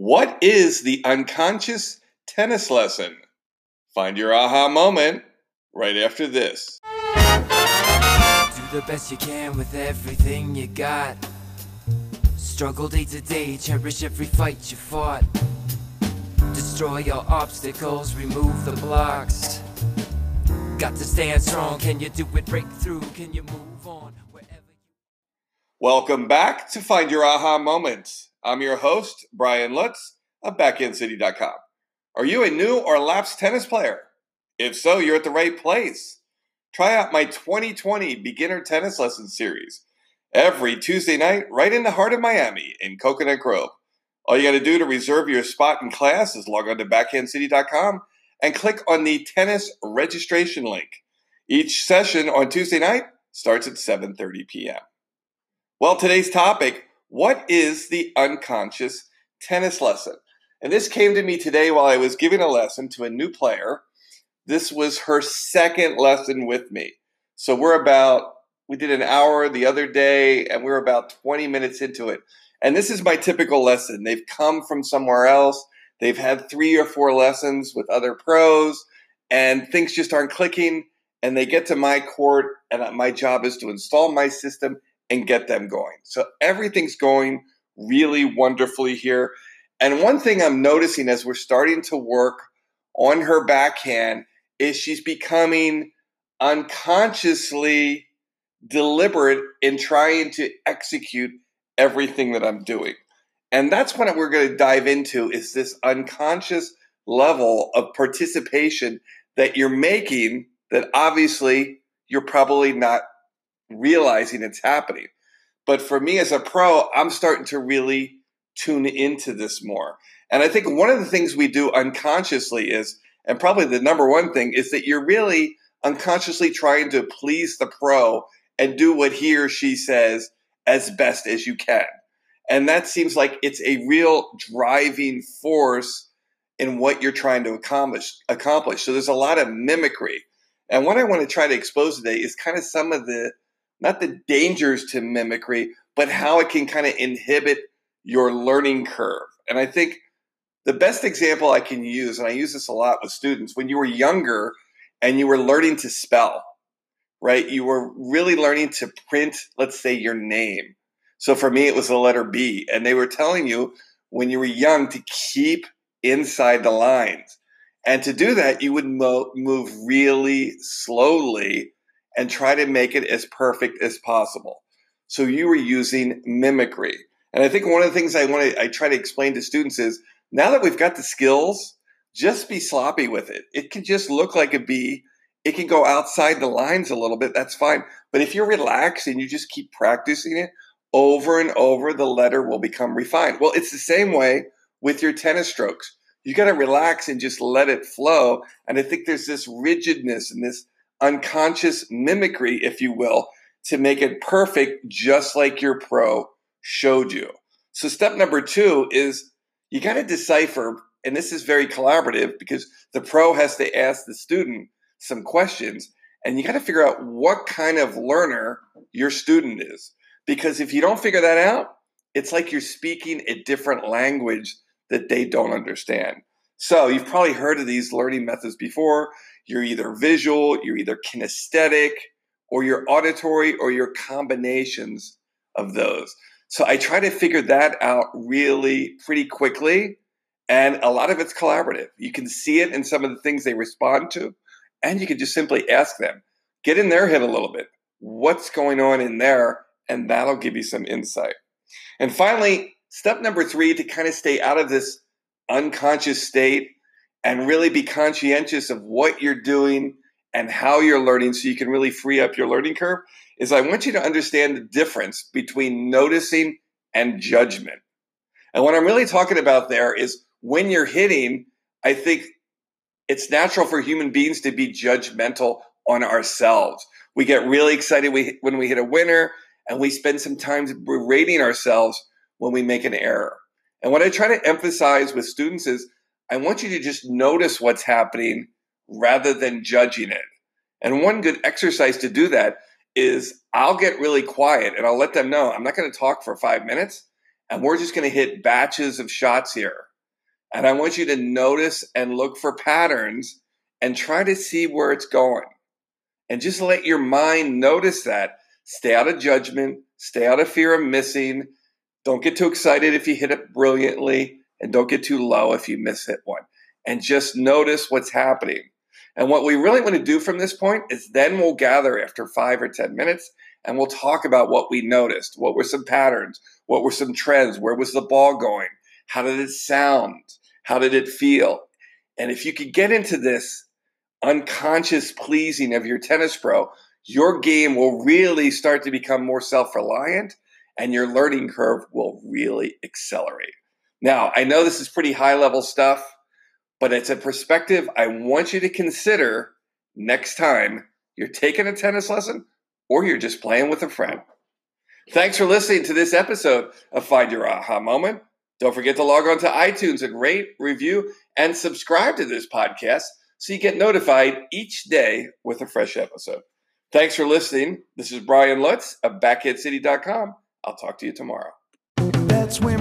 What is the unconscious tennis lesson? Find your aha moment right after this. Do the best you can with everything you got. Struggle day to day, cherish every fight you fought. Destroy your obstacles, remove the blocks. Got to stand strong, can you do it? Break through, can you move on? Wherever you Welcome back to Find Your Aha Moment. I'm your host, Brian Lutz of BackhandCity.com. Are you a new or lapsed tennis player? If so, you're at the right place. Try out my 2020 Beginner Tennis Lesson Series every Tuesday night right in the heart of Miami in Coconut Grove. All you got to do to reserve your spot in class is log on to BackhandCity.com and click on the tennis registration link. Each session on Tuesday night starts at 7:30 p.m. Well, today's topic what is the unconscious tennis lesson? And this came to me today while I was giving a lesson to a new player. This was her second lesson with me. So we're about, we did an hour the other day, and we're about 20 minutes into it. And this is my typical lesson. They've come from somewhere else, they've had three or four lessons with other pros, and things just aren't clicking. And they get to my court, and my job is to install my system and get them going. So everything's going really wonderfully here. And one thing I'm noticing as we're starting to work on her backhand is she's becoming unconsciously deliberate in trying to execute everything that I'm doing. And that's what we're going to dive into is this unconscious level of participation that you're making that obviously you're probably not realizing it's happening. But for me as a pro, I'm starting to really tune into this more. And I think one of the things we do unconsciously is, and probably the number one thing, is that you're really unconsciously trying to please the pro and do what he or she says as best as you can. And that seems like it's a real driving force in what you're trying to accomplish accomplish. So there's a lot of mimicry. And what I want to try to expose today is kind of some of the not the dangers to mimicry, but how it can kind of inhibit your learning curve. And I think the best example I can use, and I use this a lot with students, when you were younger and you were learning to spell, right? You were really learning to print, let's say, your name. So for me, it was the letter B. And they were telling you when you were young to keep inside the lines. And to do that, you would mo- move really slowly and try to make it as perfect as possible. So you were using mimicry. And I think one of the things I want to I try to explain to students is now that we've got the skills, just be sloppy with it. It can just look like a B. It can go outside the lines a little bit. That's fine. But if you're relaxed and you just keep practicing it over and over, the letter will become refined. Well, it's the same way with your tennis strokes. You got to relax and just let it flow. And I think there's this rigidness and this unconscious mimicry, if you will, to make it perfect, just like your pro showed you. So, step number two is you got to decipher, and this is very collaborative because the pro has to ask the student some questions, and you got to figure out what kind of learner your student is. Because if you don't figure that out, it's like you're speaking a different language that they don't understand. So, you've probably heard of these learning methods before. You're either visual, you're either kinesthetic, or you're auditory, or your combinations of those. So I try to figure that out really pretty quickly. And a lot of it's collaborative. You can see it in some of the things they respond to, and you can just simply ask them, get in their head a little bit. What's going on in there? And that'll give you some insight. And finally, step number three to kind of stay out of this unconscious state and really be conscientious of what you're doing and how you're learning so you can really free up your learning curve is I want you to understand the difference between noticing and judgment. And what I'm really talking about there is when you're hitting, I think it's natural for human beings to be judgmental on ourselves. We get really excited when we hit a winner, and we spend some time berating ourselves when we make an error. And what I try to emphasize with students is I want you to just notice what's happening rather than judging it. And one good exercise to do that is I'll get really quiet and I'll let them know I'm not going to talk for five minutes and we're just going to hit batches of shots here. And I want you to notice and look for patterns and try to see where it's going. And just let your mind notice that. Stay out of judgment, stay out of fear of missing. Don't get too excited if you hit it brilliantly, and don't get too low if you miss hit one. And just notice what's happening. And what we really want to do from this point is then we'll gather after five or 10 minutes and we'll talk about what we noticed. What were some patterns? What were some trends? Where was the ball going? How did it sound? How did it feel? And if you could get into this unconscious pleasing of your tennis pro, your game will really start to become more self reliant and your learning curve will really accelerate. Now, I know this is pretty high level stuff, but it's a perspective I want you to consider next time you're taking a tennis lesson or you're just playing with a friend. Thanks for listening to this episode of Find Your Aha Moment. Don't forget to log on to iTunes and rate, review, and subscribe to this podcast so you get notified each day with a fresh episode. Thanks for listening. This is Brian Lutz of BackhandCity.com. I'll talk to you tomorrow. That's when